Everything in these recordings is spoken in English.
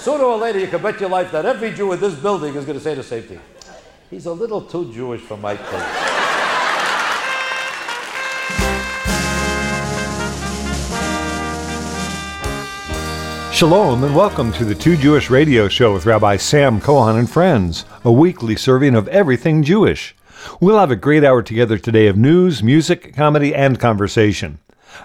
Sooner or later, you can bet your life that every Jew in this building is going to say the same thing. He's a little too Jewish for my taste. Shalom and welcome to the Too Jewish Radio Show with Rabbi Sam Cohon and friends, a weekly serving of everything Jewish. We'll have a great hour together today of news, music, comedy, and conversation.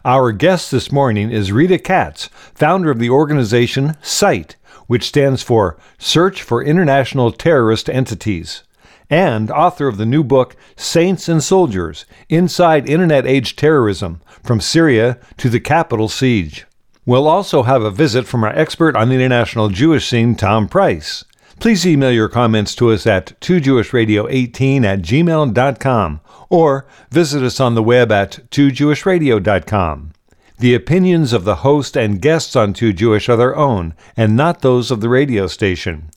Our guest this morning is Rita Katz, founder of the organization SITE, which stands for Search for International Terrorist Entities, and author of the new book Saints and Soldiers Inside Internet Age Terrorism From Syria to the Capitol Siege. We'll also have a visit from our expert on the international Jewish scene, Tom Price. Please email your comments to us at toojewishradio18 at gmail.com or visit us on the web at toojewishradio.com. The opinions of the host and guests on Too Jewish are their own and not those of the radio station.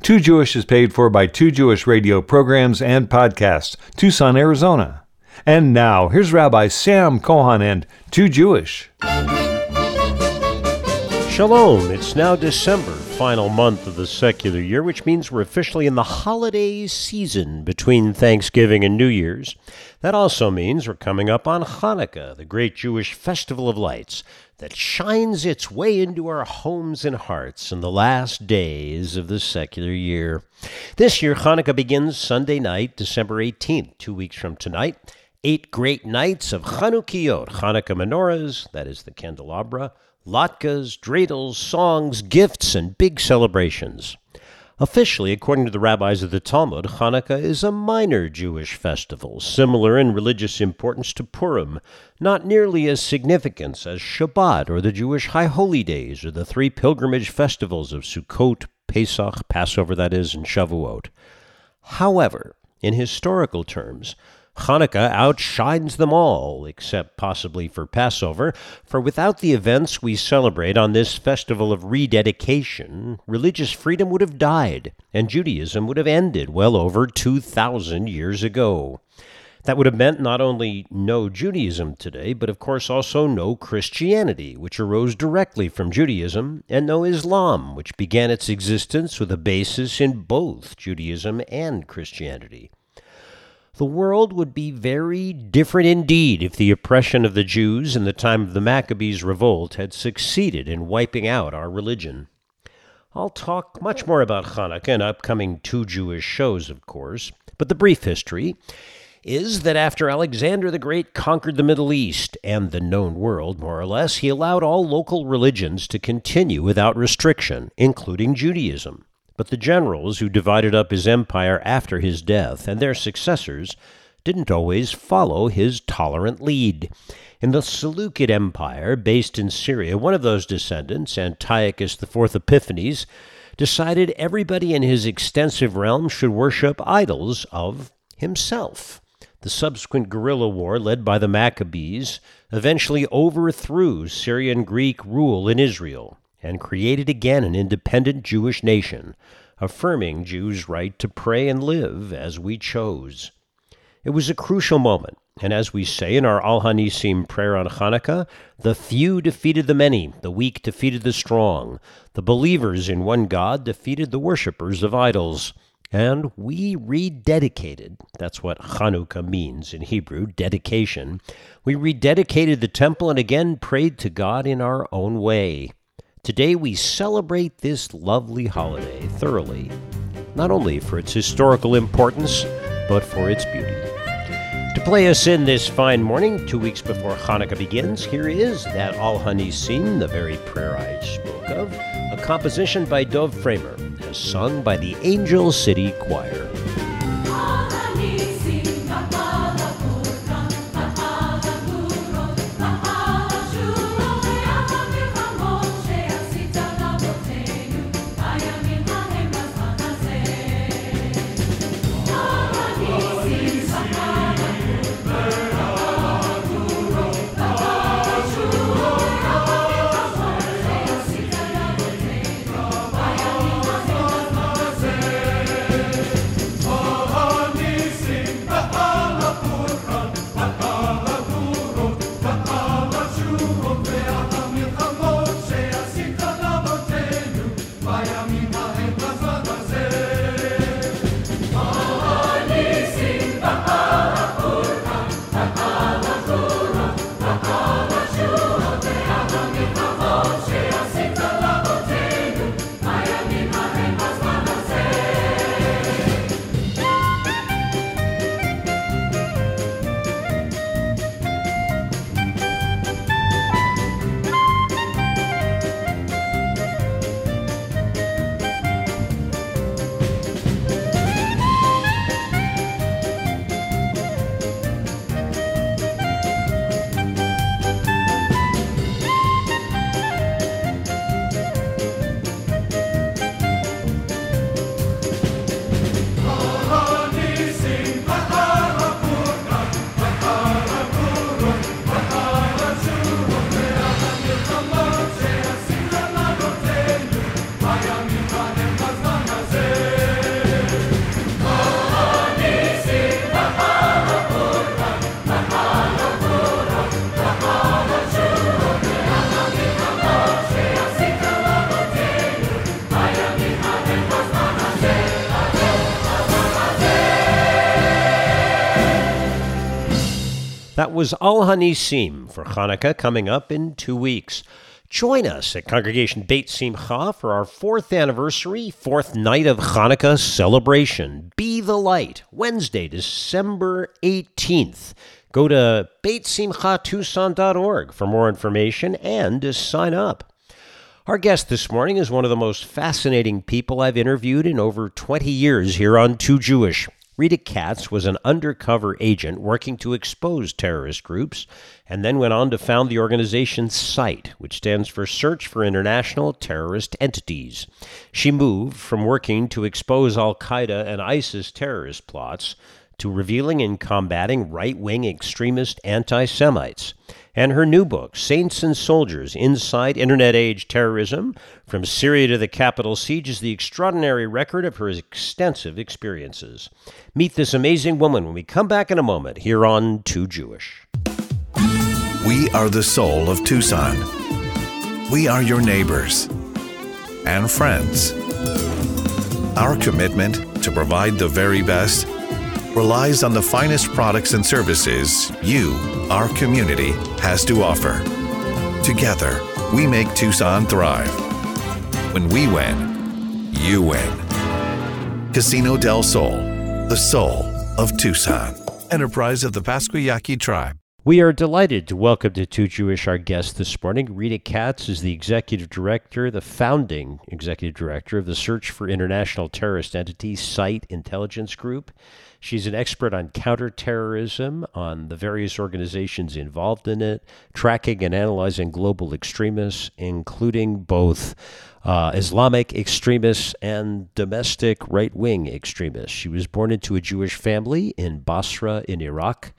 Too Jewish is paid for by Too Jewish radio programs and podcasts, Tucson, Arizona. And now, here's Rabbi Sam Cohon and Too Jewish. Shalom. It's now December, final month of the secular year, which means we're officially in the holiday season between Thanksgiving and New Year's. That also means we're coming up on Hanukkah, the great Jewish festival of lights that shines its way into our homes and hearts in the last days of the secular year. This year, Hanukkah begins Sunday night, December 18th, two weeks from tonight. Eight great nights of Chanukiot, Hanukkah menorahs, that is the candelabra latkes, dreidels, songs, gifts, and big celebrations. Officially, according to the rabbis of the Talmud, Hanukkah is a minor Jewish festival, similar in religious importance to Purim, not nearly as significant as Shabbat or the Jewish High Holy Days or the three pilgrimage festivals of Sukkot, Pesach, Passover that is, and Shavuot. However, in historical terms, Hanukkah outshines them all, except possibly for Passover, for without the events we celebrate on this festival of rededication, religious freedom would have died, and Judaism would have ended well over 2,000 years ago. That would have meant not only no Judaism today, but of course also no Christianity, which arose directly from Judaism, and no Islam, which began its existence with a basis in both Judaism and Christianity. The world would be very different indeed if the oppression of the Jews in the time of the Maccabees' revolt had succeeded in wiping out our religion. I'll talk much more about Hanukkah in upcoming Too Jewish shows, of course, but the brief history is that after Alexander the Great conquered the Middle East and the known world, more or less, he allowed all local religions to continue without restriction, including Judaism. But the generals who divided up his empire after his death and their successors didn't always follow his tolerant lead. In the Seleucid Empire, based in Syria, one of those descendants, Antiochus IV Epiphanes, decided everybody in his extensive realm should worship idols of himself. The subsequent guerrilla war led by the Maccabees eventually overthrew Syrian Greek rule in Israel and created again an independent Jewish nation, affirming Jews' right to pray and live as we chose. It was a crucial moment, and as we say in our Al Hanisim prayer on Hanukkah, the few defeated the many, the weak defeated the strong, the believers in one God defeated the worshippers of idols. And we rededicated, that's what Chanukah means in Hebrew, dedication. We rededicated the temple and again prayed to God in our own way. Today we celebrate this lovely holiday thoroughly, not only for its historical importance, but for its beauty. To play us in this fine morning, two weeks before Hanukkah begins, here is that Al Hanisim, the very prayer I spoke of, a composition by Dove Framer, as sung by the Angel City Choir. Was Al Hanisim for Hanukkah coming up in two weeks. Join us at Congregation Beit Simcha for our fourth anniversary, fourth night of Hanukkah celebration. Be the Light, Wednesday, December 18th. Go to BeitSimchaTucson.org for more information and to sign up. Our guest this morning is one of the most fascinating people I've interviewed in over 20 years here on Too Jewish. Rita Katz was an undercover agent working to expose terrorist groups and then went on to found the organization SITE, which stands for Search for International Terrorist Entities. She moved from working to expose Al Qaeda and ISIS terrorist plots to revealing and combating right wing extremist anti Semites. And her new book, Saints and Soldiers Inside Internet Age Terrorism From Syria to the Capitol Siege, is the extraordinary record of her extensive experiences. Meet this amazing woman when we come back in a moment here on Too Jewish. We are the soul of Tucson. We are your neighbors and friends. Our commitment to provide the very best relies on the finest products and services you, our community, has to offer. Together, we make Tucson thrive. When we win, you win. Casino del Sol, the soul of Tucson. Enterprise of the Pascua Yaqui Tribe. We are delighted to welcome to Too Jewish our guest this morning. Rita Katz is the executive director, the founding executive director of the Search for International Terrorist Entities Site Intelligence Group. She's an expert on counterterrorism, on the various organizations involved in it, tracking and analyzing global extremists, including both uh, Islamic extremists and domestic right wing extremists. She was born into a Jewish family in Basra, in Iraq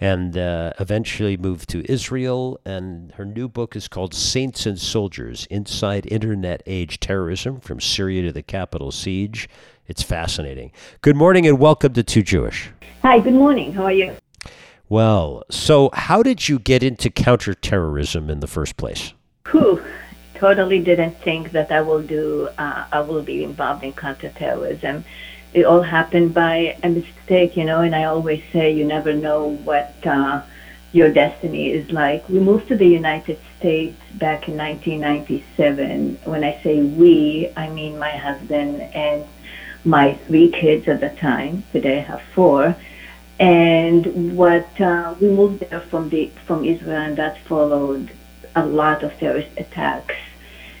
and uh, eventually moved to Israel. And her new book is called Saints and Soldiers Inside Internet Age Terrorism from Syria to the Capitol Siege. It's fascinating. Good morning and welcome to Too Jewish. Hi, good morning. How are you? Well, so how did you get into counterterrorism in the first place? Whew, totally didn't think that I will do, uh, I will be involved in counterterrorism it all happened by a mistake, you know, and I always say you never know what uh, your destiny is like. We moved to the United States back in 1997. When I say we, I mean my husband and my three kids at the time. Today I have four. And what uh, we moved there from the from Israel, and that followed a lot of terrorist attacks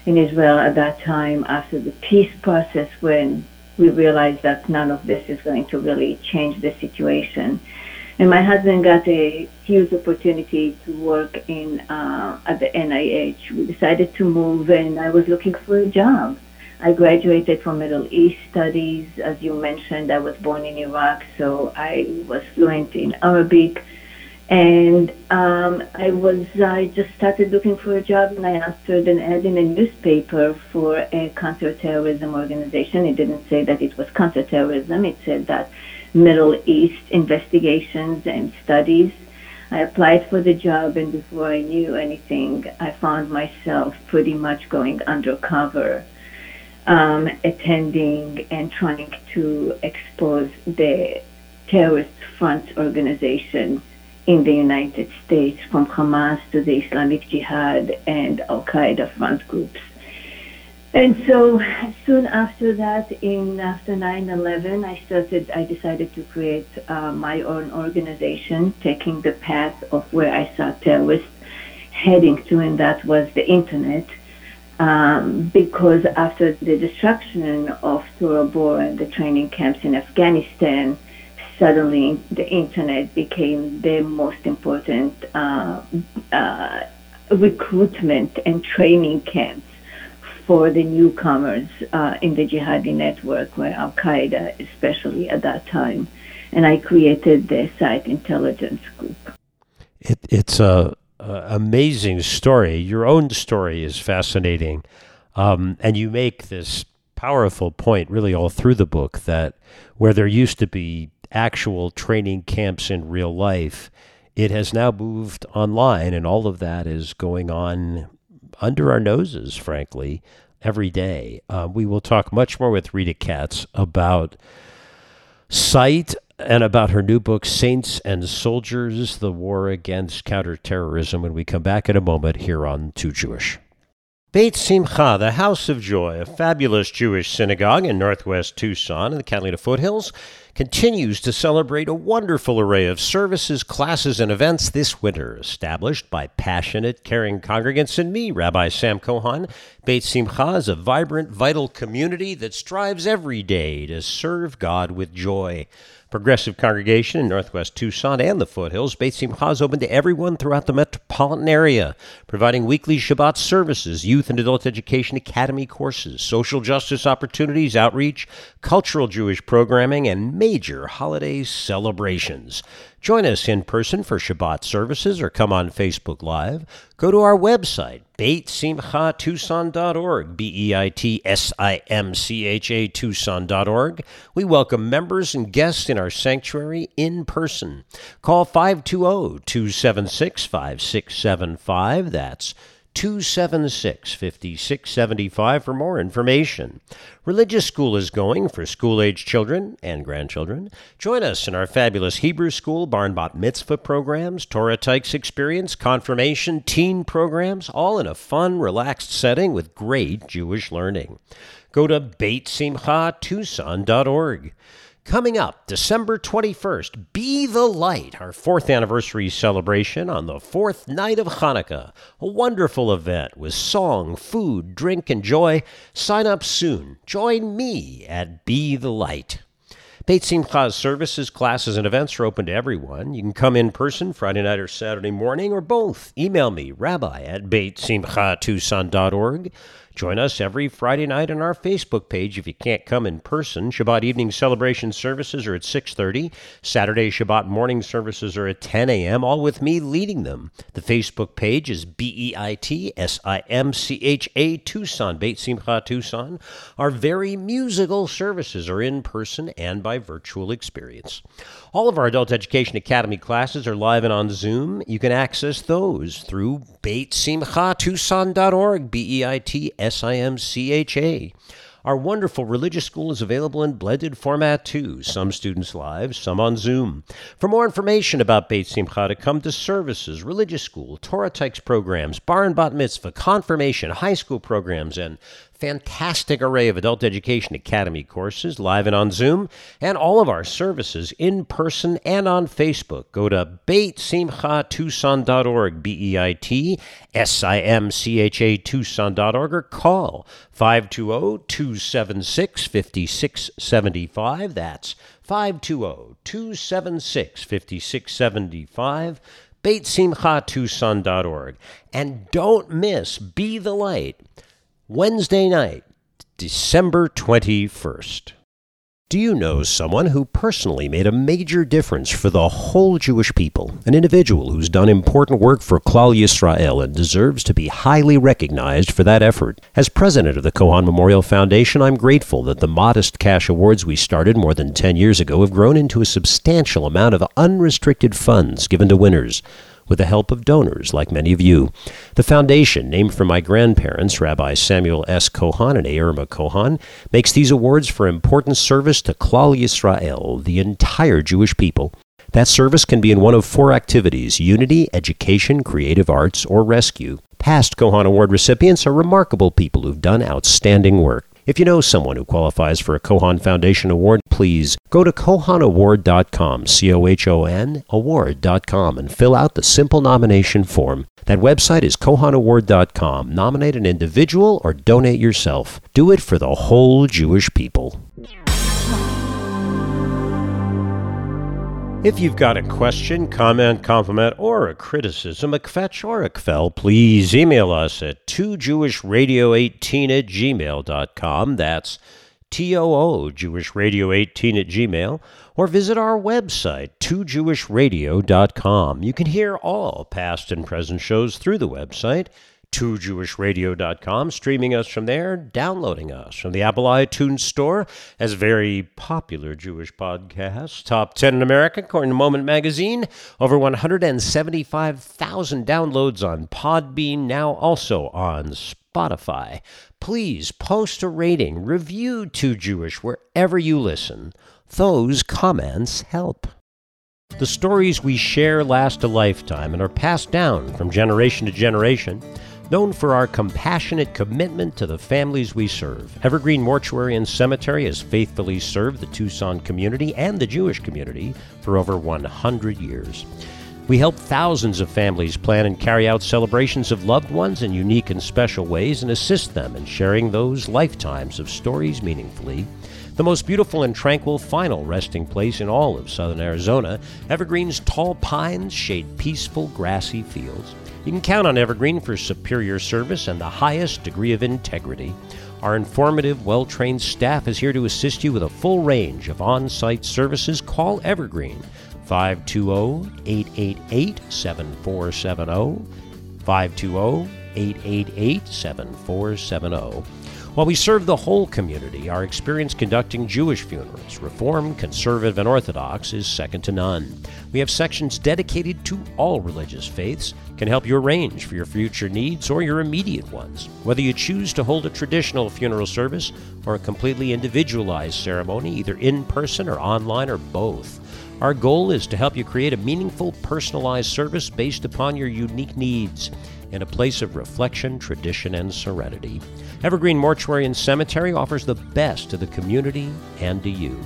in Israel at that time after the peace process when we realized that none of this is going to really change the situation. And my husband got a huge opportunity to work in uh, at the NIH. We decided to move, and I was looking for a job. I graduated from Middle East Studies. As you mentioned, I was born in Iraq, so I was fluent in Arabic. And um, I was I just started looking for a job, and I answered an ad in a newspaper for a counterterrorism organization. It didn't say that it was counterterrorism. It said that Middle East investigations and studies. I applied for the job, and before I knew anything, I found myself pretty much going undercover, um, attending and trying to expose the terrorist front organization in the United States, from Hamas to the Islamic Jihad and Al Qaeda front groups. And so soon after that, in after 9/11, I started. I decided to create uh, my own organization, taking the path of where I saw terrorists heading to, and that was the internet. Um, because after the destruction of Tora Bora and the training camps in Afghanistan, suddenly the internet became the most important uh, uh, recruitment and training camps for the newcomers uh, in the jihadi network, where Al Qaeda, especially at that time, and I created the Site Intelligence Group. It, it's a, a, amazing story. Your own story is fascinating, um, and you make this powerful point really all through the book that where there used to be actual training camps in real life. It has now moved online, and all of that is going on under our noses, frankly, every day. Uh, we will talk much more with Rita Katz about Site, and about her new book, Saints and Soldiers The War Against Counterterrorism, when we come back in a moment here on Too Jewish. Beit Simcha, the House of Joy, a fabulous Jewish synagogue in northwest Tucson in the Catalina foothills, continues to celebrate a wonderful array of services, classes, and events this winter. Established by passionate, caring congregants and me, Rabbi Sam Cohon, Beit Simcha is a vibrant, vital community that strives every day to serve God with joy. Progressive congregation in northwest Tucson and the foothills, Beit Simcha is open to everyone throughout the metropolitan area, providing weekly Shabbat services, youth and adult education academy courses, social justice opportunities, outreach, cultural Jewish programming, and major holiday celebrations. Join us in person for Shabbat services or come on Facebook Live. Go to our website, beitsimchatucson.org, B E I T S I M C H A Tucson.org. We welcome members and guests in our sanctuary in person. Call 520 276 5675. That's 276 5675 for more information. Religious School is going for school age children and grandchildren. Join us in our fabulous Hebrew School, Barn Bat Mitzvah programs, Torah Tykes experience, confirmation, teen programs, all in a fun, relaxed setting with great Jewish learning. Go to BeitSimchaTucson.org. Coming up, December 21st, Be the Light, our fourth anniversary celebration on the fourth night of Hanukkah. A wonderful event with song, food, drink, and joy. Sign up soon. Join me at Be the Light. Beit Simcha's services, classes, and events are open to everyone. You can come in person Friday night or Saturday morning, or both. Email me, rabbi at beitsimchatucson.org. Join us every Friday night on our Facebook page if you can't come in person. Shabbat evening celebration services are at 6:30. Saturday Shabbat morning services are at 10 a.m. All with me leading them. The Facebook page is B E I T S I M C H A Tucson, Beit Simcha Tucson. Our very musical services are in person and by virtual experience. All of our Adult Education Academy classes are live and on Zoom. You can access those through BeitSimchaTucson.org, B E I T S I M C H A. Our wonderful religious school is available in blended format too, some students live, some on Zoom. For more information about Beit Simcha, to come to services, religious school, Torah Tykes programs, bar and bat mitzvah, confirmation, high school programs, and fantastic array of adult education academy courses live and on Zoom, and all of our services in person and on Facebook. Go to beitsimchatucson.org, B E I T S I M C H A Tucson.org, or call 520 276 5675. That's 520 276 5675 beitsimchatucson.org. And don't miss Be the Light Wednesday night, December 21st. Do you know someone who personally made a major difference for the whole Jewish people? An individual who's done important work for Klal Yisrael and deserves to be highly recognized for that effort. As president of the Cohon Memorial Foundation, I'm grateful that the modest cash awards we started more than 10 years ago have grown into a substantial amount of unrestricted funds given to winners with the help of donors like many of you. The foundation, named for my grandparents, Rabbi Samuel S. Cohon and Irma Cohon, makes these awards for important service to Klal Yisrael, the entire Jewish people. That service can be in one of four activities unity, education, creative arts, or rescue. Past Cohon Award recipients are remarkable people who've done outstanding work. If you know someone who qualifies for a Cohon Foundation Award, please go to cohonaward.com, C O H O N, award.com, and fill out the simple nomination form. That website is cohonaward.com. Nominate an individual or donate yourself. Do it for the whole Jewish people. If you've got a question, comment, compliment, or a criticism, a kvetch or a kvel, please email us at toojewishradio18 at gmail.com. That's T-O-O, jewishradio18 at gmail, or visit our website, toojewishradio.com. You can hear all past and present shows through the website, toojewishradio.com, streaming us from there, downloading us from the Apple iTunes Store as very popular Jewish podcasts. Top 10 in America, according to Moment Magazine. Over 175,000 downloads on Podbean, now also on Spotify. Please post a rating, review Too Jewish wherever you listen. Those comments help. The stories we share last a lifetime and are passed down from generation to generation. Known for our compassionate commitment to the families we serve, Evergreen Mortuary and Cemetery has faithfully served the Tucson community and the Jewish community for over 100 years. We help thousands of families plan and carry out celebrations of loved ones in unique and special ways and assist them in sharing those lifetimes of stories meaningfully. The most beautiful and tranquil final resting place in all of southern Arizona, Evergreen's tall pines shade peaceful grassy fields. You can count on Evergreen for superior service and the highest degree of integrity. Our informative, well trained staff is here to assist you with a full range of on site services. Call Evergreen 520 888 7470. 520 888 7470. While we serve the whole community, our experience conducting Jewish funerals, Reform, Conservative, and Orthodox, is second to none. We have sections dedicated to all religious faiths, can help you arrange for your future needs or your immediate ones. Whether you choose to hold a traditional funeral service or a completely individualized ceremony, either in person or online or both. Our goal is to help you create a meaningful, personalized service based upon your unique needs in a place of reflection, tradition, and serenity. Evergreen Mortuary and Cemetery offers the best to the community and to you.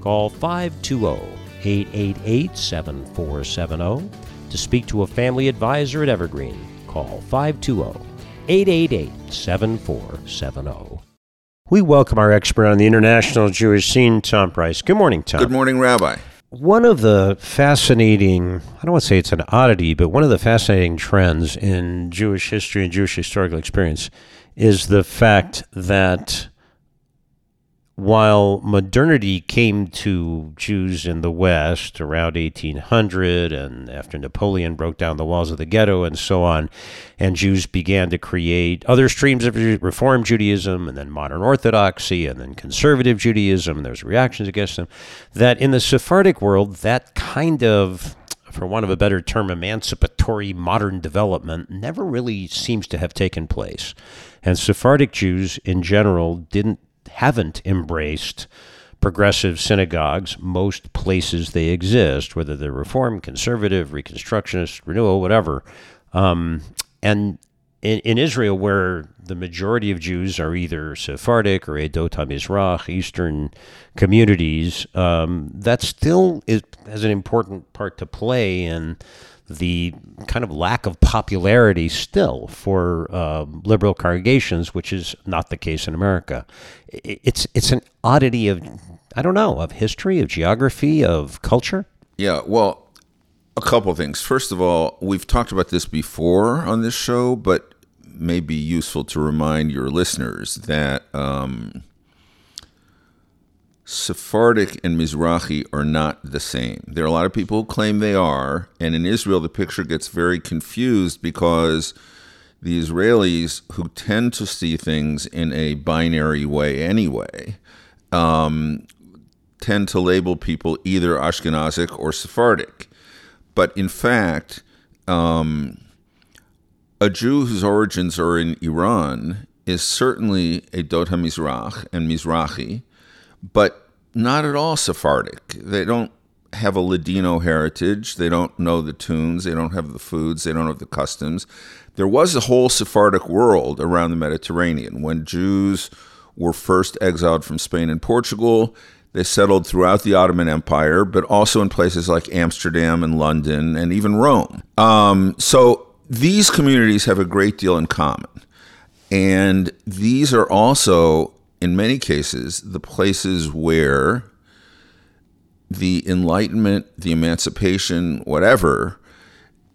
Call 520 888 7470 to speak to a family advisor at Evergreen. Call 520 888 7470. We welcome our expert on the international Jewish scene, Tom Price. Good morning, Tom. Good morning, Rabbi. One of the fascinating, I don't want to say it's an oddity, but one of the fascinating trends in Jewish history and Jewish historical experience is the fact that while modernity came to Jews in the West around 1800 and after Napoleon broke down the walls of the ghetto and so on, and Jews began to create other streams of Reform Judaism and then modern Orthodoxy and then conservative Judaism, there's reactions against them, that in the Sephardic world, that kind of for want of a better term, emancipatory modern development never really seems to have taken place. And Sephardic Jews in general didn't haven't embraced progressive synagogues most places they exist, whether they're Reform, Conservative, Reconstructionist, Renewal, whatever. Um, and in, in, Israel, where the majority of Jews are either Sephardic or Edot HaMizrach, Eastern communities, um, that still is, has an important part to play in the kind of lack of popularity still for uh, liberal congregations, which is not the case in America. It's it's an oddity of I don't know of history, of geography, of culture. Yeah, well, a couple things. First of all, we've talked about this before on this show, but may be useful to remind your listeners that. Um, Sephardic and Mizrahi are not the same. There are a lot of people who claim they are, and in Israel, the picture gets very confused because the Israelis, who tend to see things in a binary way anyway, um, tend to label people either Ashkenazic or Sephardic. But in fact, um, a Jew whose origins are in Iran is certainly Edot Mizrach and Mizrahi but not at all Sephardic. They don't have a Ladino heritage. They don't know the tunes. They don't have the foods. They don't have the customs. There was a whole Sephardic world around the Mediterranean. When Jews were first exiled from Spain and Portugal, they settled throughout the Ottoman Empire, but also in places like Amsterdam and London and even Rome. Um, so these communities have a great deal in common. And these are also in many cases, the places where the Enlightenment, the emancipation, whatever,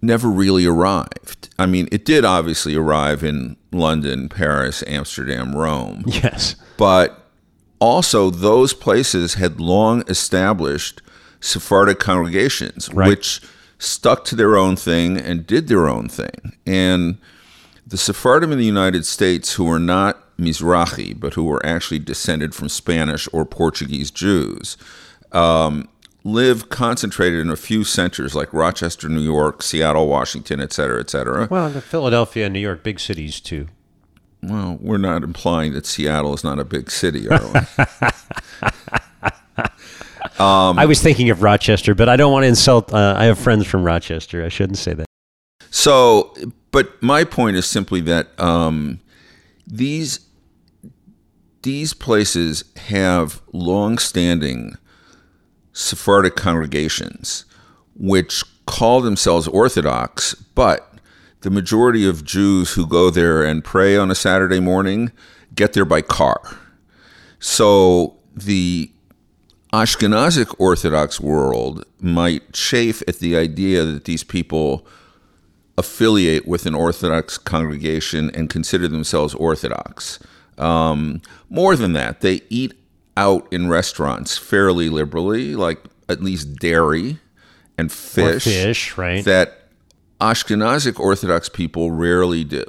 never really arrived. I mean, it did obviously arrive in London, Paris, Amsterdam, Rome. Yes. But also, those places had long established Sephardic congregations, right. which stuck to their own thing and did their own thing. And the Sephardim in the United States who were not Mizrahi, but who were actually descended from Spanish or Portuguese Jews, um, live concentrated in a few centers like Rochester, New York, Seattle, Washington, et cetera, et cetera. Well, Philadelphia and New York, big cities too. Well, we're not implying that Seattle is not a big city, are we? I was thinking of Rochester, but I don't want to insult. Uh, I have friends from Rochester. I shouldn't say that. So, but my point is simply that um, these these places have long-standing Sephardic congregations, which call themselves Orthodox, but the majority of Jews who go there and pray on a Saturday morning get there by car. So the Ashkenazic Orthodox world might chafe at the idea that these people affiliate with an Orthodox congregation and consider themselves Orthodox. Um, more than that, they eat out in restaurants fairly liberally, like at least dairy and fish. fish, right. That Ashkenazic Orthodox people rarely do.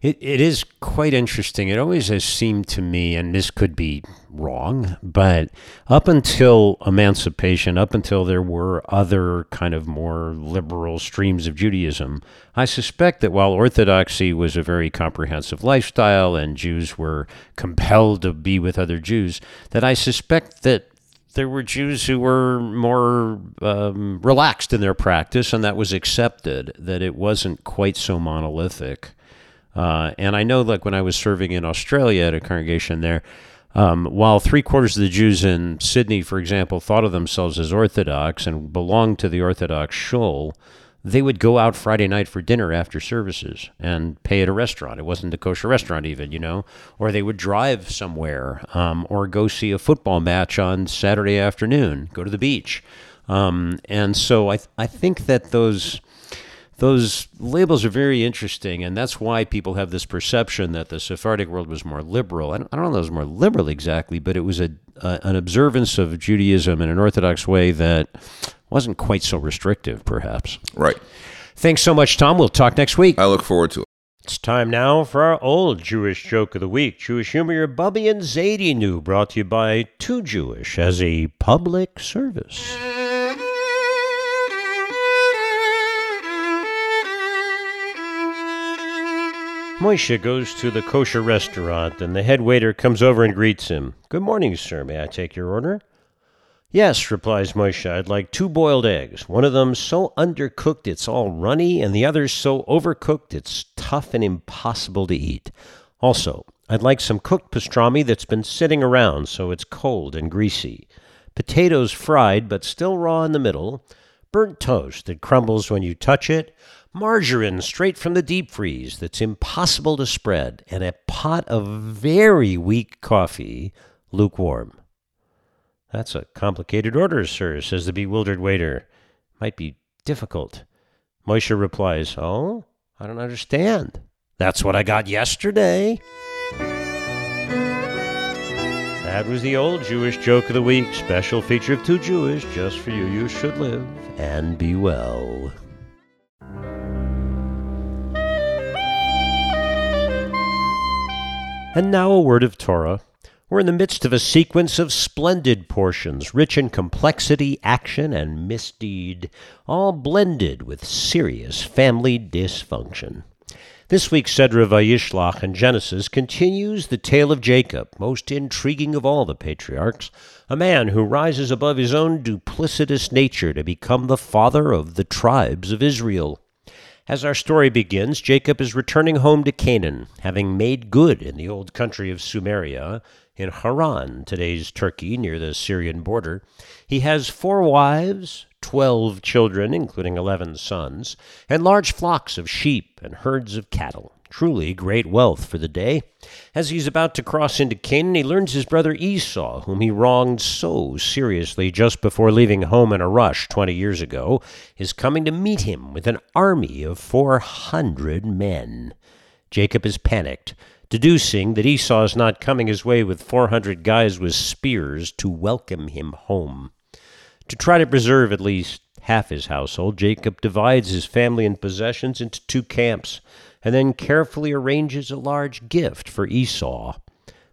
It, it is quite interesting. It always has seemed to me, and this could be wrong, but up until emancipation, up until there were other kind of more liberal streams of Judaism, I suspect that while Orthodoxy was a very comprehensive lifestyle and Jews were compelled to be with other Jews, that I suspect that there were Jews who were more um, relaxed in their practice, and that was accepted, that it wasn't quite so monolithic. Uh, and I know, like when I was serving in Australia at a congregation there, um, while three quarters of the Jews in Sydney, for example, thought of themselves as Orthodox and belonged to the Orthodox shul, they would go out Friday night for dinner after services and pay at a restaurant. It wasn't a kosher restaurant, even, you know, or they would drive somewhere um, or go see a football match on Saturday afternoon, go to the beach. Um, and so I, th- I think that those those labels are very interesting, and that's why people have this perception that the Sephardic world was more liberal. I don't, I don't know if it was more liberal exactly, but it was a, a, an observance of Judaism in an Orthodox way that wasn't quite so restrictive, perhaps. Right. Thanks so much, Tom. We'll talk next week. I look forward to it. It's time now for our old Jewish joke of the week. Jewish humor your Bubby and Zadie knew, brought to you by Too Jewish as a public service. Moishe goes to the kosher restaurant, and the head waiter comes over and greets him. Good morning, sir. May I take your order? Yes, replies Moishe. I'd like two boiled eggs. One of them so undercooked it's all runny, and the other so overcooked it's tough and impossible to eat. Also, I'd like some cooked pastrami that's been sitting around so it's cold and greasy. Potatoes fried but still raw in the middle. Burnt toast that crumbles when you touch it margarine straight from the deep freeze that's impossible to spread, and a pot of very weak coffee, lukewarm. That's a complicated order, sir, says the bewildered waiter. Might be difficult. Moshe replies, Oh, I don't understand. That's what I got yesterday. That was the old Jewish joke of the week, special feature of Too Jewish, just for you. You should live and be well. And now a word of Torah. We're in the midst of a sequence of splendid portions, rich in complexity, action, and misdeed, all blended with serious family dysfunction. This week's Sedra Vayishlach in Genesis continues the tale of Jacob, most intriguing of all the patriarchs, a man who rises above his own duplicitous nature to become the father of the tribes of Israel. As our story begins, Jacob is returning home to Canaan, having made good in the old country of Sumeria, in Haran, today's Turkey, near the Syrian border. He has four wives, twelve children, including eleven sons, and large flocks of sheep and herds of cattle. Truly great wealth for the day. As he's about to cross into Canaan, he learns his brother Esau, whom he wronged so seriously just before leaving home in a rush twenty years ago, is coming to meet him with an army of four hundred men. Jacob is panicked, deducing that Esau is not coming his way with four hundred guys with spears to welcome him home. To try to preserve at least half his household, Jacob divides his family and possessions into two camps and then carefully arranges a large gift for Esau.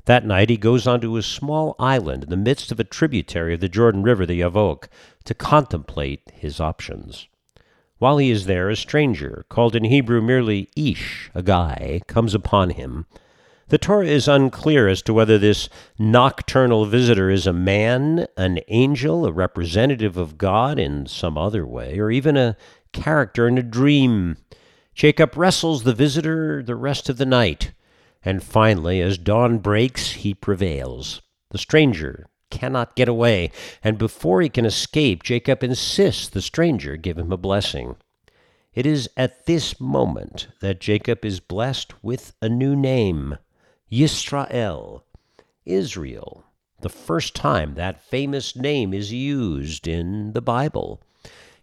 That night he goes onto a small island in the midst of a tributary of the Jordan River, the Yavok, to contemplate his options. While he is there, a stranger, called in Hebrew merely Ish, a guy, comes upon him. The Torah is unclear as to whether this nocturnal visitor is a man, an angel, a representative of God in some other way, or even a character in a dream. Jacob wrestles the visitor the rest of the night, and finally, as dawn breaks, he prevails. The stranger cannot get away, and before he can escape, Jacob insists the stranger give him a blessing. It is at this moment that Jacob is blessed with a new name, Yisrael, Israel, the first time that famous name is used in the Bible.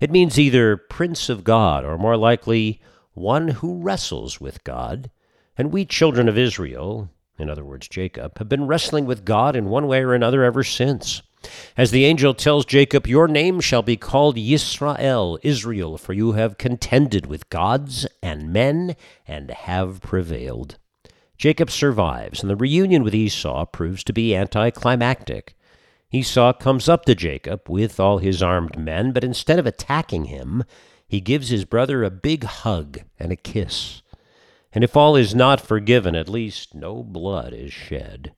It means either Prince of God, or more likely, one who wrestles with God. And we children of Israel, in other words, Jacob, have been wrestling with God in one way or another ever since. As the angel tells Jacob, Your name shall be called Yisrael, Israel, for you have contended with gods and men and have prevailed. Jacob survives, and the reunion with Esau proves to be anticlimactic. Esau comes up to Jacob with all his armed men, but instead of attacking him, he gives his brother a big hug and a kiss. And if all is not forgiven, at least no blood is shed.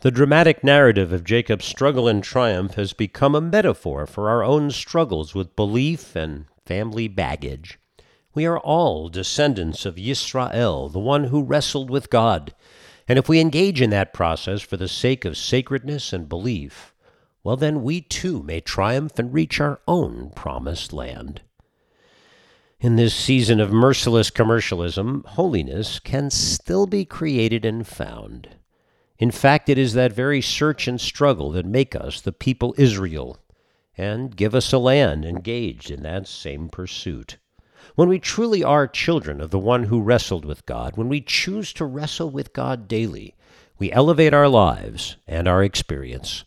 The dramatic narrative of Jacob's struggle and triumph has become a metaphor for our own struggles with belief and family baggage. We are all descendants of Yisrael, the one who wrestled with God. And if we engage in that process for the sake of sacredness and belief, well, then we too may triumph and reach our own promised land. In this season of merciless commercialism, holiness can still be created and found. In fact, it is that very search and struggle that make us the people Israel and give us a land engaged in that same pursuit. When we truly are children of the one who wrestled with God, when we choose to wrestle with God daily, we elevate our lives and our experience.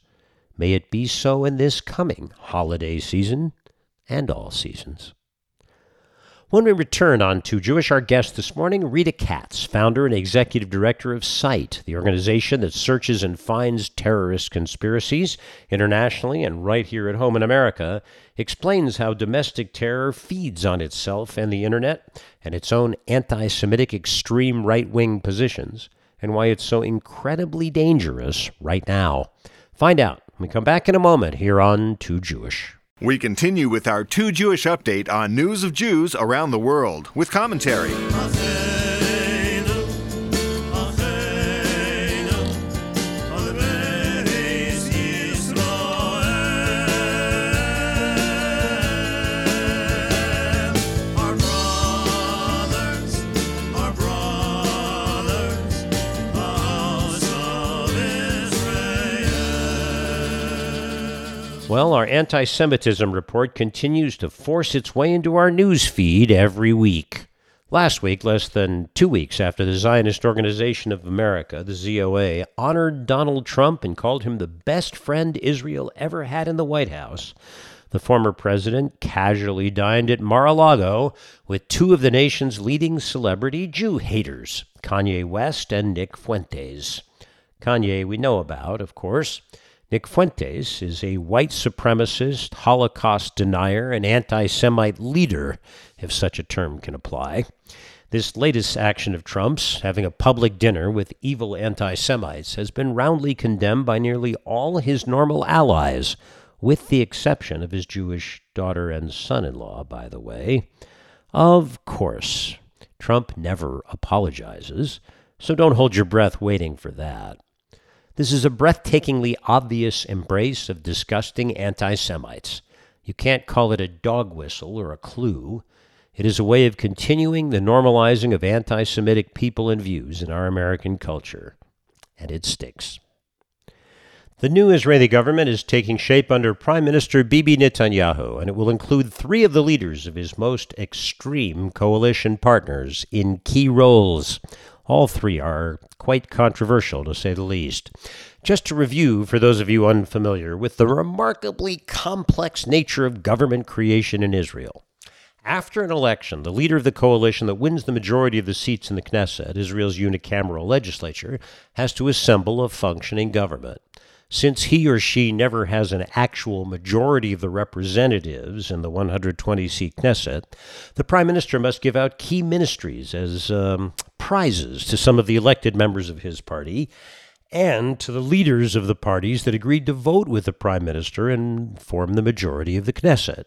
May it be so in this coming holiday season and all seasons. When we return on Too Jewish, our guest this morning, Rita Katz, founder and executive director of SITE, the organization that searches and finds terrorist conspiracies internationally and right here at home in America, explains how domestic terror feeds on itself and the internet and its own anti Semitic extreme right wing positions, and why it's so incredibly dangerous right now. Find out when we come back in a moment here on Too Jewish. We continue with our Too Jewish update on news of Jews around the world with commentary. Well, our anti Semitism report continues to force its way into our news feed every week. Last week, less than two weeks after the Zionist Organization of America, the ZOA, honored Donald Trump and called him the best friend Israel ever had in the White House, the former president casually dined at Mar a Lago with two of the nation's leading celebrity Jew haters, Kanye West and Nick Fuentes. Kanye, we know about, of course. Nick Fuentes is a white supremacist, Holocaust denier, and anti Semite leader, if such a term can apply. This latest action of Trump's, having a public dinner with evil anti Semites, has been roundly condemned by nearly all his normal allies, with the exception of his Jewish daughter and son in law, by the way. Of course, Trump never apologizes, so don't hold your breath waiting for that. This is a breathtakingly obvious embrace of disgusting anti Semites. You can't call it a dog whistle or a clue. It is a way of continuing the normalizing of anti Semitic people and views in our American culture. And it sticks. The new Israeli government is taking shape under Prime Minister Bibi Netanyahu, and it will include three of the leaders of his most extreme coalition partners in key roles. All three are quite controversial, to say the least. Just to review, for those of you unfamiliar with the remarkably complex nature of government creation in Israel. After an election, the leader of the coalition that wins the majority of the seats in the Knesset, Israel's unicameral legislature, has to assemble a functioning government. Since he or she never has an actual majority of the representatives in the 120 seat Knesset, the Prime Minister must give out key ministries as um, surprises to some of the elected members of his party and to the leaders of the parties that agreed to vote with the prime minister and form the majority of the Knesset.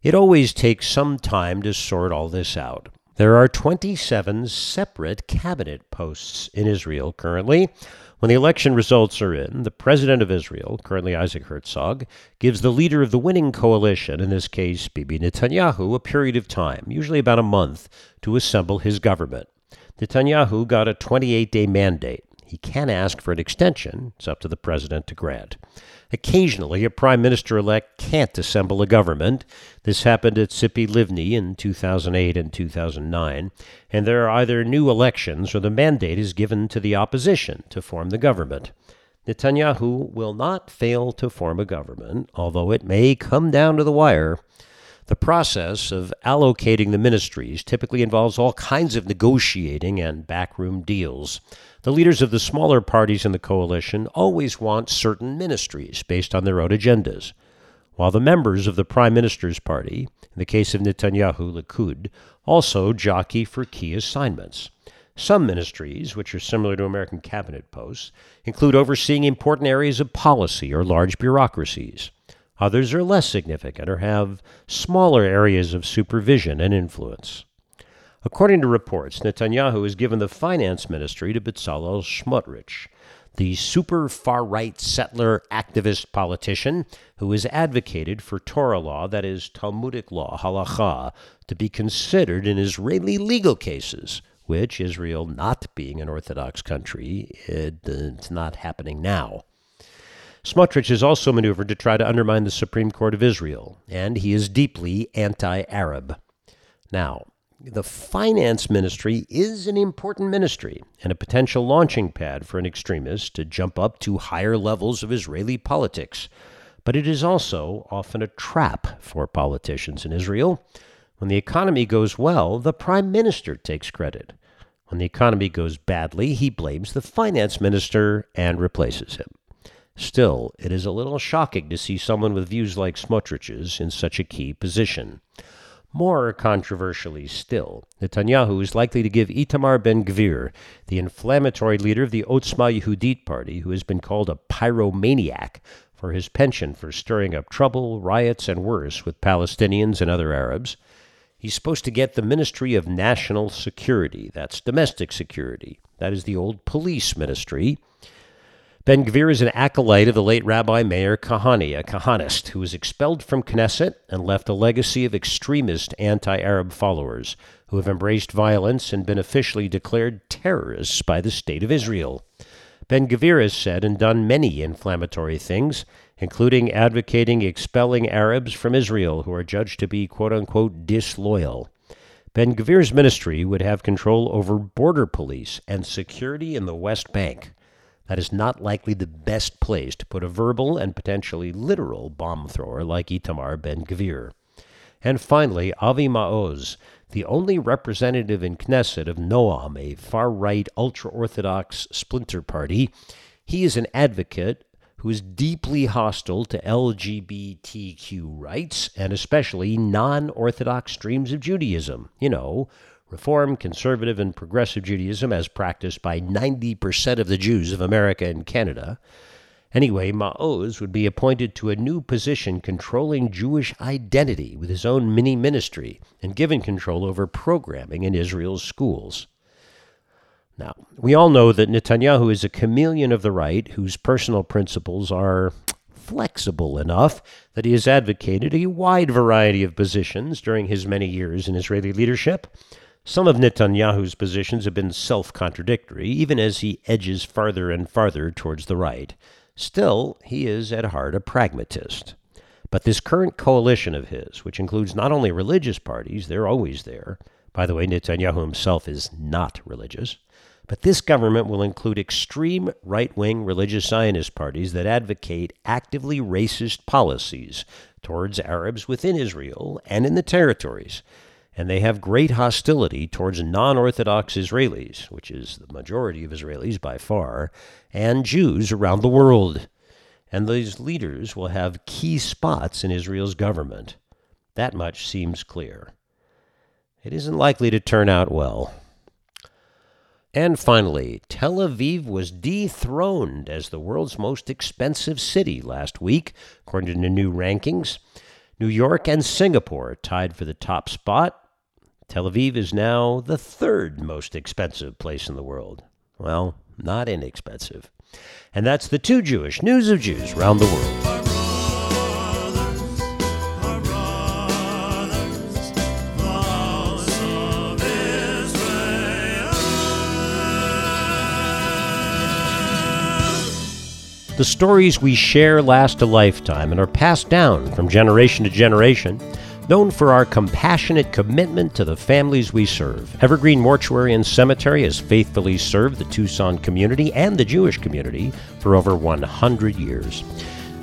It always takes some time to sort all this out. There are 27 separate cabinet posts in Israel currently. When the election results are in, the president of Israel, currently Isaac Herzog, gives the leader of the winning coalition, in this case Bibi Netanyahu, a period of time, usually about a month, to assemble his government. Netanyahu got a 28 day mandate. He can ask for an extension. It's up to the president to grant. Occasionally, a prime minister elect can't assemble a government. This happened at Tzipi Livni in 2008 and 2009. And there are either new elections or the mandate is given to the opposition to form the government. Netanyahu will not fail to form a government, although it may come down to the wire. The process of allocating the ministries typically involves all kinds of negotiating and backroom deals. The leaders of the smaller parties in the coalition always want certain ministries based on their own agendas, while the members of the Prime Minister's party, in the case of Netanyahu Likud, also jockey for key assignments. Some ministries, which are similar to American cabinet posts, include overseeing important areas of policy or large bureaucracies. Others are less significant or have smaller areas of supervision and influence. According to reports, Netanyahu has given the finance ministry to Bezalel Smotrich, the super far right settler activist politician who has advocated for Torah law, that is, Talmudic law, halacha, to be considered in Israeli legal cases, which Israel not being an Orthodox country, it, it's not happening now. Smotrich has also maneuvered to try to undermine the Supreme Court of Israel, and he is deeply anti Arab. Now, the finance ministry is an important ministry and a potential launching pad for an extremist to jump up to higher levels of Israeli politics. But it is also often a trap for politicians in Israel. When the economy goes well, the prime minister takes credit. When the economy goes badly, he blames the finance minister and replaces him. Still, it is a little shocking to see someone with views like Smotrich's in such a key position. More controversially still, Netanyahu is likely to give Itamar Ben Gvir, the inflammatory leader of the Otzma Yehudit party, who has been called a pyromaniac for his penchant for stirring up trouble, riots, and worse with Palestinians and other Arabs. He's supposed to get the Ministry of National Security. That's domestic security. That is the old police ministry. Ben Gvir is an acolyte of the late Rabbi Meir Kahane, a Kahanist who was expelled from Knesset and left a legacy of extremist anti Arab followers who have embraced violence and been officially declared terrorists by the State of Israel. Ben Gvir has said and done many inflammatory things, including advocating expelling Arabs from Israel who are judged to be quote unquote disloyal. Ben Gvir's ministry would have control over border police and security in the West Bank. That is not likely the best place to put a verbal and potentially literal bomb thrower like Itamar Ben Gvir. And finally, Avi Maoz, the only representative in Knesset of Noam, a far right, ultra Orthodox splinter party. He is an advocate who is deeply hostile to LGBTQ rights and especially non Orthodox streams of Judaism. You know, Reform, conservative, and progressive Judaism as practiced by 90% of the Jews of America and Canada. Anyway, Maoz would be appointed to a new position controlling Jewish identity with his own mini ministry and given control over programming in Israel's schools. Now, we all know that Netanyahu is a chameleon of the right whose personal principles are flexible enough that he has advocated a wide variety of positions during his many years in Israeli leadership. Some of Netanyahu's positions have been self contradictory, even as he edges farther and farther towards the right. Still, he is at heart a pragmatist. But this current coalition of his, which includes not only religious parties, they're always there. By the way, Netanyahu himself is not religious. But this government will include extreme right wing religious Zionist parties that advocate actively racist policies towards Arabs within Israel and in the territories and they have great hostility towards non Orthodox Israelis, which is the majority of Israelis by far, and Jews around the world. And these leaders will have key spots in Israel's government. That much seems clear. It isn't likely to turn out well. And finally, Tel Aviv was dethroned as the world's most expensive city last week, according to the new rankings. New York and Singapore tied for the top spot. Tel Aviv is now the third most expensive place in the world. Well, not inexpensive. And that's the Too Jewish news of Jews around the world. The stories we share last a lifetime and are passed down from generation to generation, known for our compassionate commitment to the families we serve. Evergreen Mortuary and Cemetery has faithfully served the Tucson community and the Jewish community for over 100 years.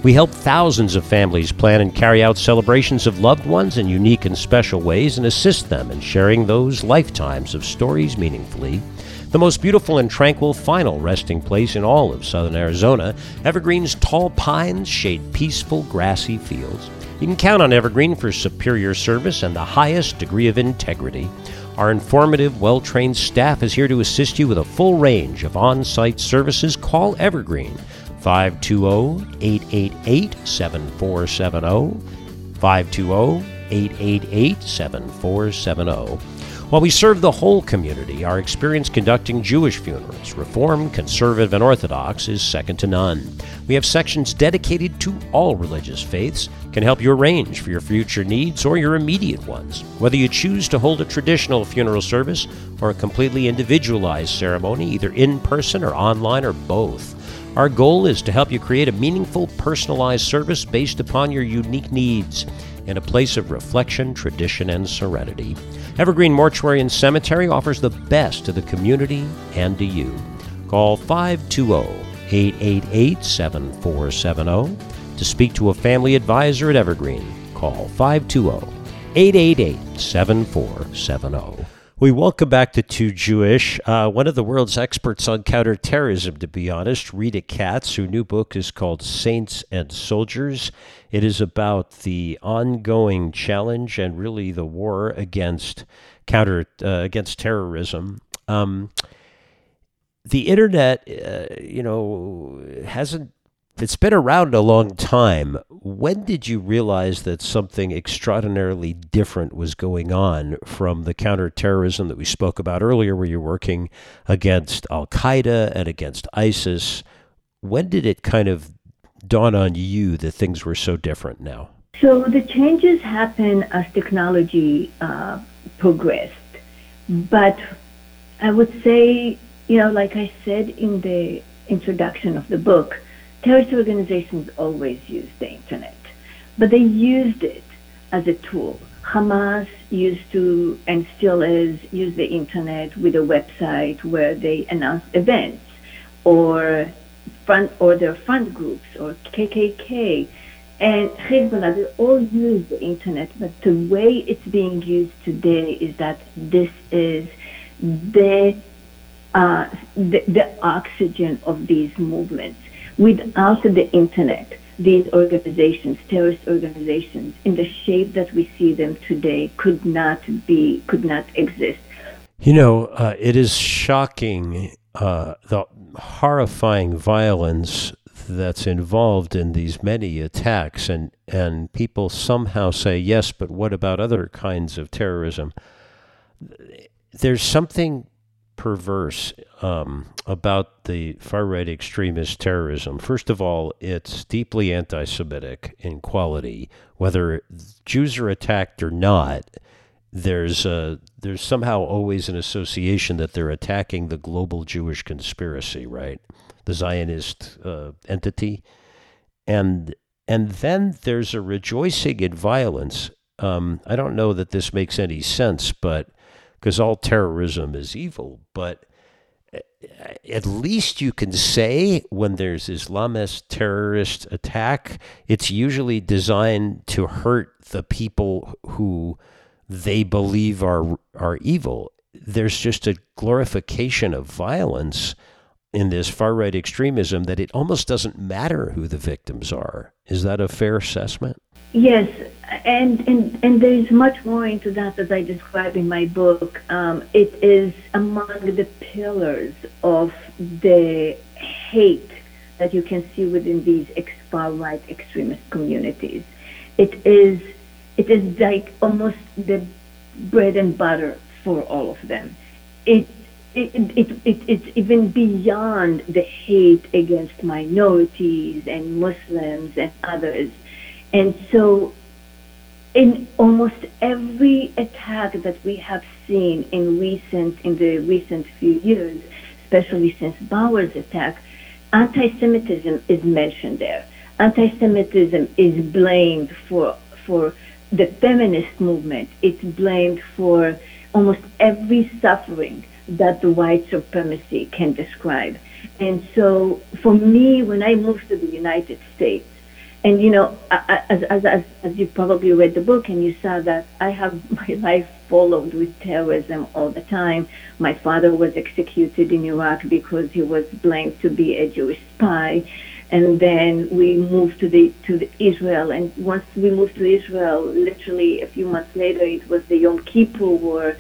We help thousands of families plan and carry out celebrations of loved ones in unique and special ways and assist them in sharing those lifetimes of stories meaningfully the most beautiful and tranquil final resting place in all of southern Arizona, Evergreen's tall pines shade peaceful grassy fields. You can count on Evergreen for superior service and the highest degree of integrity. Our informative, well trained staff is here to assist you with a full range of on site services. Call Evergreen 520 888 7470. 520 888 7470. While we serve the whole community, our experience conducting Jewish funerals, Reform, Conservative, and Orthodox, is second to none. We have sections dedicated to all religious faiths, can help you arrange for your future needs or your immediate ones. Whether you choose to hold a traditional funeral service or a completely individualized ceremony, either in person or online or both. Our goal is to help you create a meaningful, personalized service based upon your unique needs in a place of reflection, tradition, and serenity. Evergreen Mortuary and Cemetery offers the best to the community and to you. Call 520 888 7470 to speak to a family advisor at Evergreen. Call 520 888 7470. We welcome back to Too Jewish, uh, one of the world's experts on counterterrorism, to be honest, Rita Katz, whose new book is called Saints and Soldiers. It is about the ongoing challenge and really the war against counter uh, against terrorism. Um, the internet, uh, you know, hasn't it's been around a long time. When did you realize that something extraordinarily different was going on from the counterterrorism that we spoke about earlier, where you're working against Al Qaeda and against ISIS? When did it kind of dawn on you that things were so different now? So the changes happen as technology uh, progressed. But I would say, you know, like I said in the introduction of the book, terrorist organizations always use the internet, but they used it as a tool. Hamas used to, and still is, use the internet with a website where they announce events, or front or their front groups, or KKK, and Hezbollah. They all use the internet, but the way it's being used today is that this is the uh, the, the oxygen of these movements Without the internet, these organizations, terrorist organizations, in the shape that we see them today, could not be, could not exist. You know, uh, it is shocking uh, the horrifying violence that's involved in these many attacks, and and people somehow say yes, but what about other kinds of terrorism? There's something perverse um, about the far right extremist terrorism. First of all, it's deeply anti Semitic in quality. Whether Jews are attacked or not, there's, a, there's somehow always an association that they're attacking the global Jewish conspiracy, right? The Zionist uh, entity. And, and then there's a rejoicing in violence. Um, I don't know that this makes any sense, but because all terrorism is evil, but eh, at least you can say when there's Islamist terrorist attack, it's usually designed to hurt the people who they believe are are evil. There's just a glorification of violence in this far right extremism that it almost doesn't matter who the victims are. Is that a fair assessment? Yes, and and and there is much more into that as I describe in my book. Um, it is among the pillars of the hate that you can see within these far right extremist communities. It is it is like almost the bread and butter for all of them. It it, it, it, it's even beyond the hate against minorities and Muslims and others. And so, in almost every attack that we have seen in recent in the recent few years, especially since Bowers' attack, anti-Semitism is mentioned there. Anti-Semitism is blamed for for the feminist movement. It's blamed for almost every suffering that the white supremacy can describe. And so for me, when I moved to the United States, and you know, as, as, as, as you probably read the book and you saw that I have my life followed with terrorism all the time. My father was executed in Iraq because he was blamed to be a Jewish spy. And then we moved to the to the Israel, and once we moved to Israel, literally a few months later, it was the Yom Kippur War,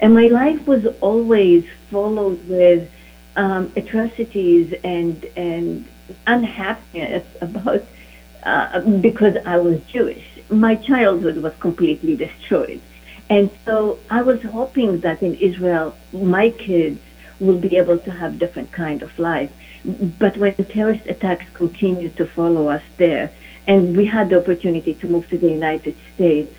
and my life was always followed with um, atrocities and and unhappiness about uh, because I was Jewish. My childhood was completely destroyed, and so I was hoping that in Israel my kids will be able to have different kind of life. But when terrorist attacks continued to follow us there, and we had the opportunity to move to the United States,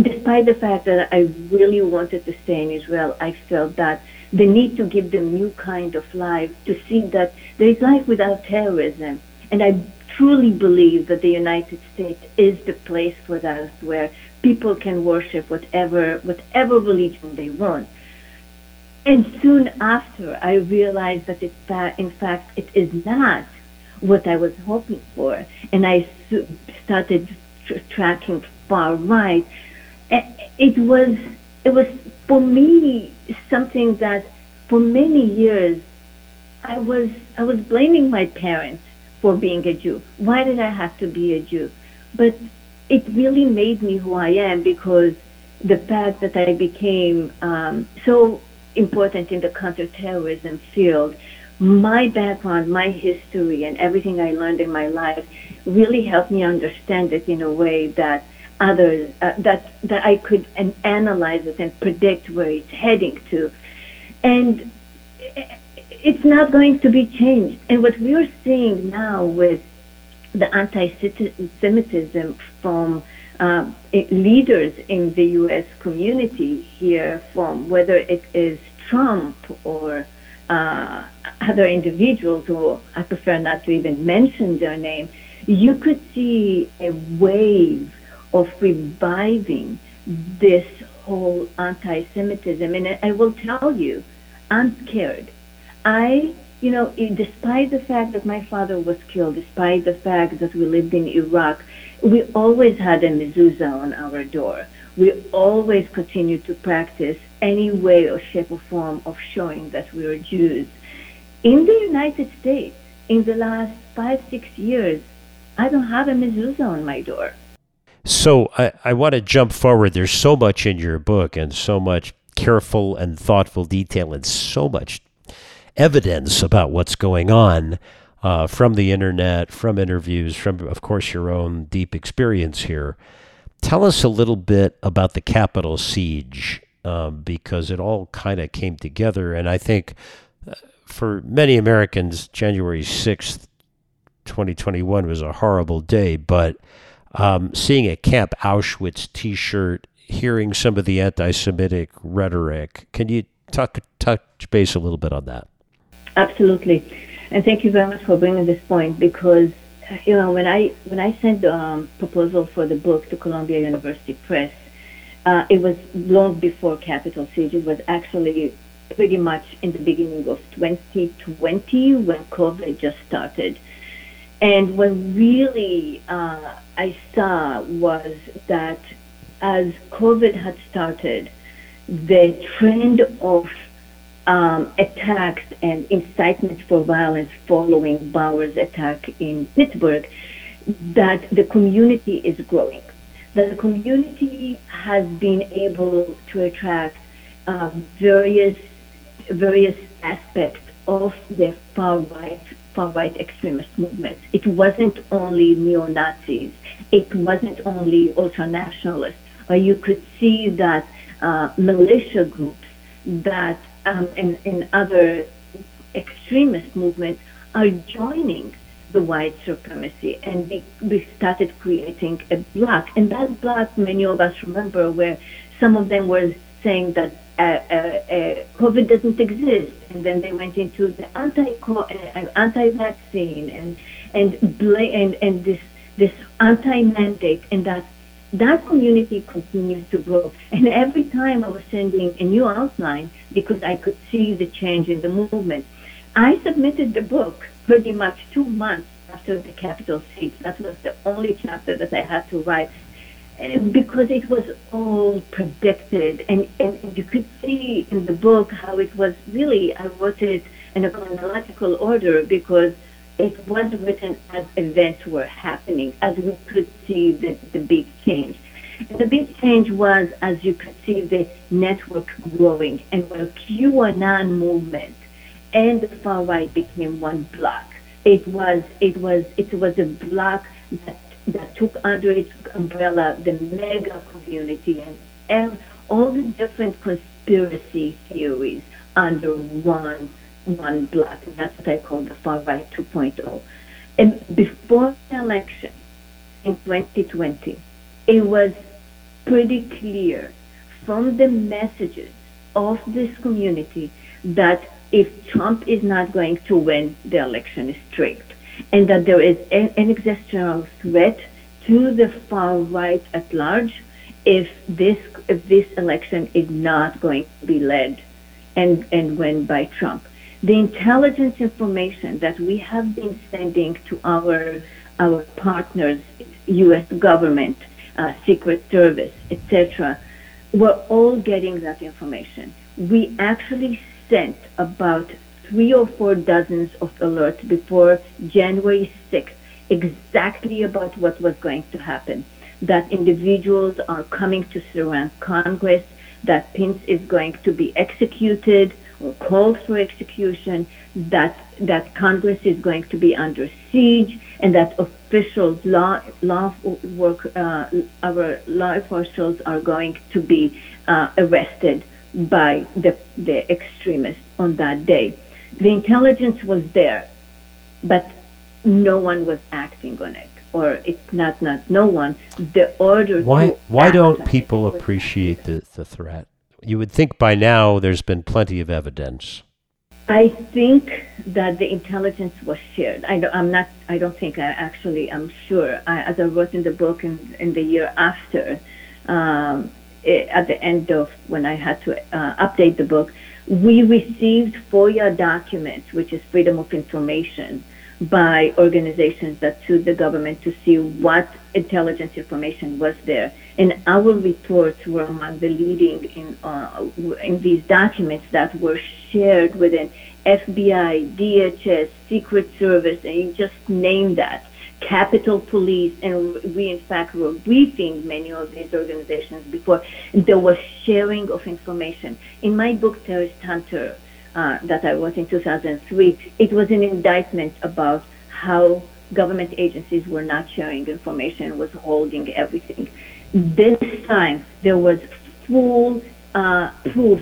despite the fact that I really wanted to stay in Israel, I felt that the need to give them new kind of life, to see that there is life without terrorism. And I truly believe that the United States is the place for us where people can worship whatever whatever religion they want. And soon after, I realized that it, in fact it is not what I was hoping for, and I started tr- tracking far right it was it was for me something that for many years I was I was blaming my parents for being a Jew. Why did I have to be a Jew? But it really made me who I am because the fact that I became um, so important in the counterterrorism field, my background, my history, and everything I learned in my life really helped me understand it in a way that others uh, that that I could analyze it and predict where it's heading to, and it's not going to be changed. And what we are seeing now with the anti-Semitism from uh, leaders in the U.S. community here, from whether it is Trump or uh, other individuals, or I prefer not to even mention their name, you could see a wave of reviving this whole anti-Semitism. And I will tell you, I'm scared. I, you know, despite the fact that my father was killed, despite the fact that we lived in Iraq, we always had a mezuzah on our door. We always continued to practice any way or shape or form of showing that we are Jews. In the United States, in the last five, six years, I don't have a mezuzah on my door. So I, I want to jump forward. There's so much in your book and so much careful and thoughtful detail and so much evidence about what's going on uh, from the internet, from interviews, from, of course, your own deep experience here. Tell us a little bit about the Capitol siege um, because it all kind of came together. And I think uh, for many Americans, January 6th, 2021 was a horrible day, but um, seeing a Camp Auschwitz T-shirt, hearing some of the anti-Semitic rhetoric. Can you touch base a little bit on that? Absolutely, and thank you very much for bringing this point because you know when I when I sent the um, proposal for the book to Columbia University Press, uh, it was long before Capitol Siege. It was actually pretty much in the beginning of 2020 when COVID just started. And what really uh, I saw was that as COVID had started, the trend of um, attacks and incitement for violence following Bowers' attack in Pittsburgh, that the community is growing. That the community has been able to attract uh, various various aspects of the far right far right extremist movements. It wasn't only neo Nazis. It wasn't only ultra nationalists. But you could see that uh, militia groups that um, and, and other extremist movements are joining the white supremacy. And we, we started creating a block and that block many of us remember where some of them were saying that uh, uh, uh, COVID doesn't exist, and then they went into the anti uh, anti vaccine and and, bla- and and this this anti mandate, and that that community continues to grow. And every time I was sending a new outline because I could see the change in the movement, I submitted the book pretty much two months after the Capitol siege. That was the only chapter that I had to write And because it was all predicted, and, and you could see in the book how it was really, I wrote it in a chronological order because it was written as events were happening, as we could see the, the big change. And the big change was, as you could see, the network growing, and the QAnon movement and the far right became one block. It was, it was, it was a block that that took under its umbrella the MAGA community and, and all the different conspiracy theories under one one block. And that's what I call the far right 2.0. And before the election in 2020, it was pretty clear from the messages of this community that if Trump is not going to win, the election is rigged and that there is an, an existential threat to the far right at large if this if this election is not going to be led and and won by Trump. The intelligence information that we have been sending to our our partners, U.S. government, uh, Secret Service, etc., we're all getting that information. We actually sent about three or four dozens of alerts before January 6th exactly about what was going to happen. That individuals are coming to surround Congress, that Pence is going to be executed or called for execution, that that Congress is going to be under siege, and that officials, law law work, uh, our law officials are going to be uh, arrested by the the extremists on that day. The intelligence was there, but no one was acting on it, or it's not not no one. The order. Why why don't people appreciate the, the threat? You would think by now there's been plenty of evidence. I think that the intelligence was shared. I am not. I don't think. I actually. I'm sure. I, as I wrote in the book in, in the year after, um, it, at the end of when I had to uh, update the book, we received FOIA documents, which is Freedom of Information, by organizations that sued the government to see what intelligence information was there. And our reports were among the leading in, uh, in these documents that were shared within FBI, DHS, Secret Service, and you just name that. Capitol Police, and we in fact were briefing many of these organizations before. There was sharing of information. In my book, Terrorist Hunter, uh, that I wrote in 2003, it was an indictment about how government agencies were not sharing information, was holding everything. This time, there was full uh, proof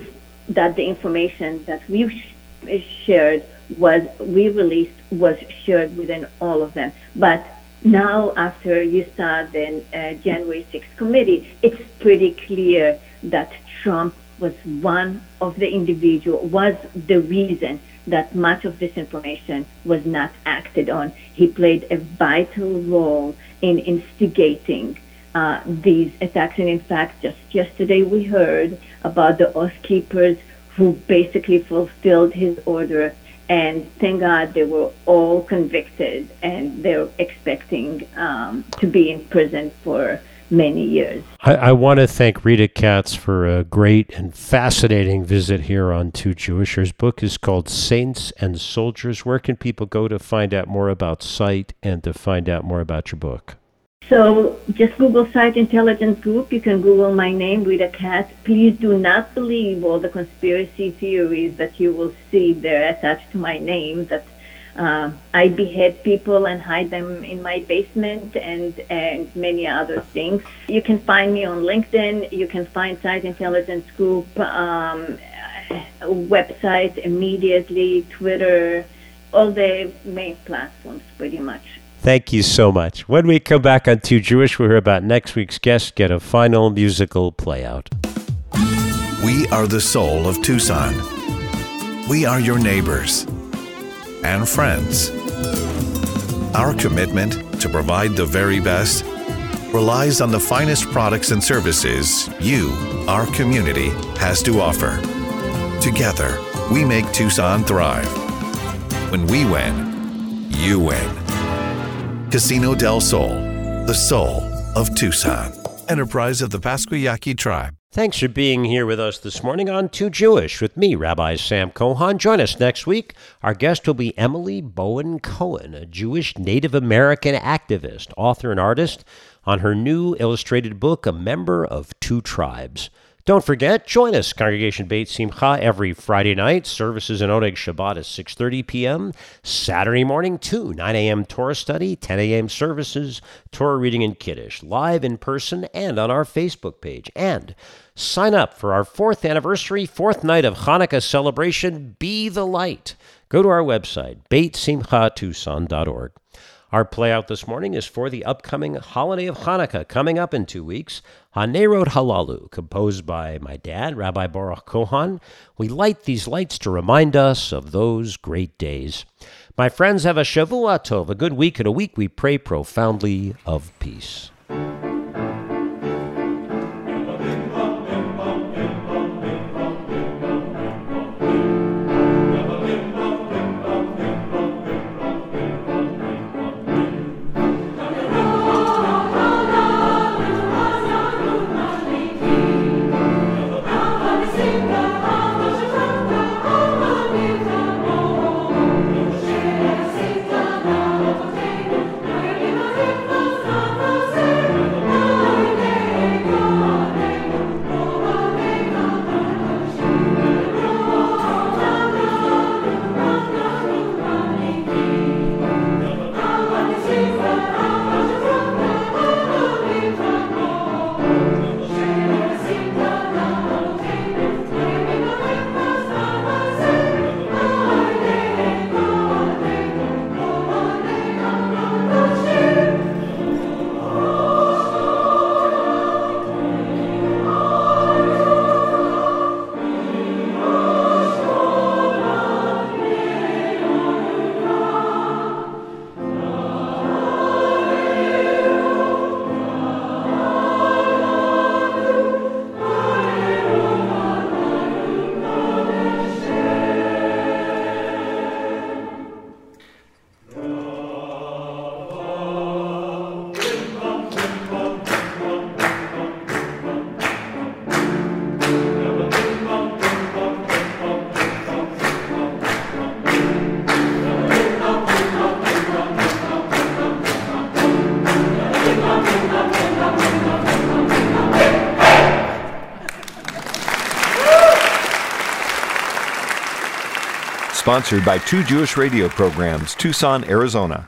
that the information that we sh- shared was we released was shared within all of them. But now, after you saw the uh, January 6th committee, it's pretty clear that Trump was one of the individual was the reason that much of this information was not acted on. He played a vital role in instigating uh, these attacks. And in fact, just yesterday we heard about the Oath Keepers who basically fulfilled his order. And thank God they were all convicted and they're expecting um, to be in prison for many years. I, I want to thank Rita Katz for a great and fascinating visit here on Too Jewish. Her book is called Saints and Soldiers. Where can people go to find out more about SITE and to find out more about your book? So just Google Site Intelligence Group. You can Google my name, Rita Katz. Please do not believe all the conspiracy theories that you will see there attached to my name that uh, I behead people and hide them in my basement and, and many other things. You can find me on LinkedIn. You can find Site Intelligence Group um, website immediately, Twitter, all the main platforms pretty much. Thank you so much. When we come back on Too Jewish, we'll hear about next week's guest get a final musical playout. We are the soul of Tucson. We are your neighbors and friends. Our commitment to provide the very best relies on the finest products and services you, our community, has to offer. Together, we make Tucson thrive. When we win, you win. Casino del Sol, the soul of Tucson. Enterprise of the Pascua Yaqui Tribe. Thanks for being here with us this morning on Too Jewish with me, Rabbi Sam Cohon. Join us next week. Our guest will be Emily Bowen Cohen, a Jewish Native American activist, author, and artist, on her new illustrated book, A Member of Two Tribes. Don't forget, join us, Congregation Beit Simcha, every Friday night. Services in Oneg Shabbat at 6.30 p.m. Saturday morning, too. 9 a.m. Torah study, 10 a.m. services, Torah reading and Kiddush, live in person and on our Facebook page. And sign up for our fourth anniversary, fourth night of Hanukkah celebration, Be the Light. Go to our website, beitsimchatucson.org. Our playout this morning is for the upcoming holiday of Hanukkah, coming up in two weeks. Hanerot Halalu, composed by my dad, Rabbi Baruch Cohon. We light these lights to remind us of those great days. My friends, have a Shavua Tov, a good week, and a week we pray profoundly of peace. Sponsored by Too Jewish radio programs, Tucson, Arizona.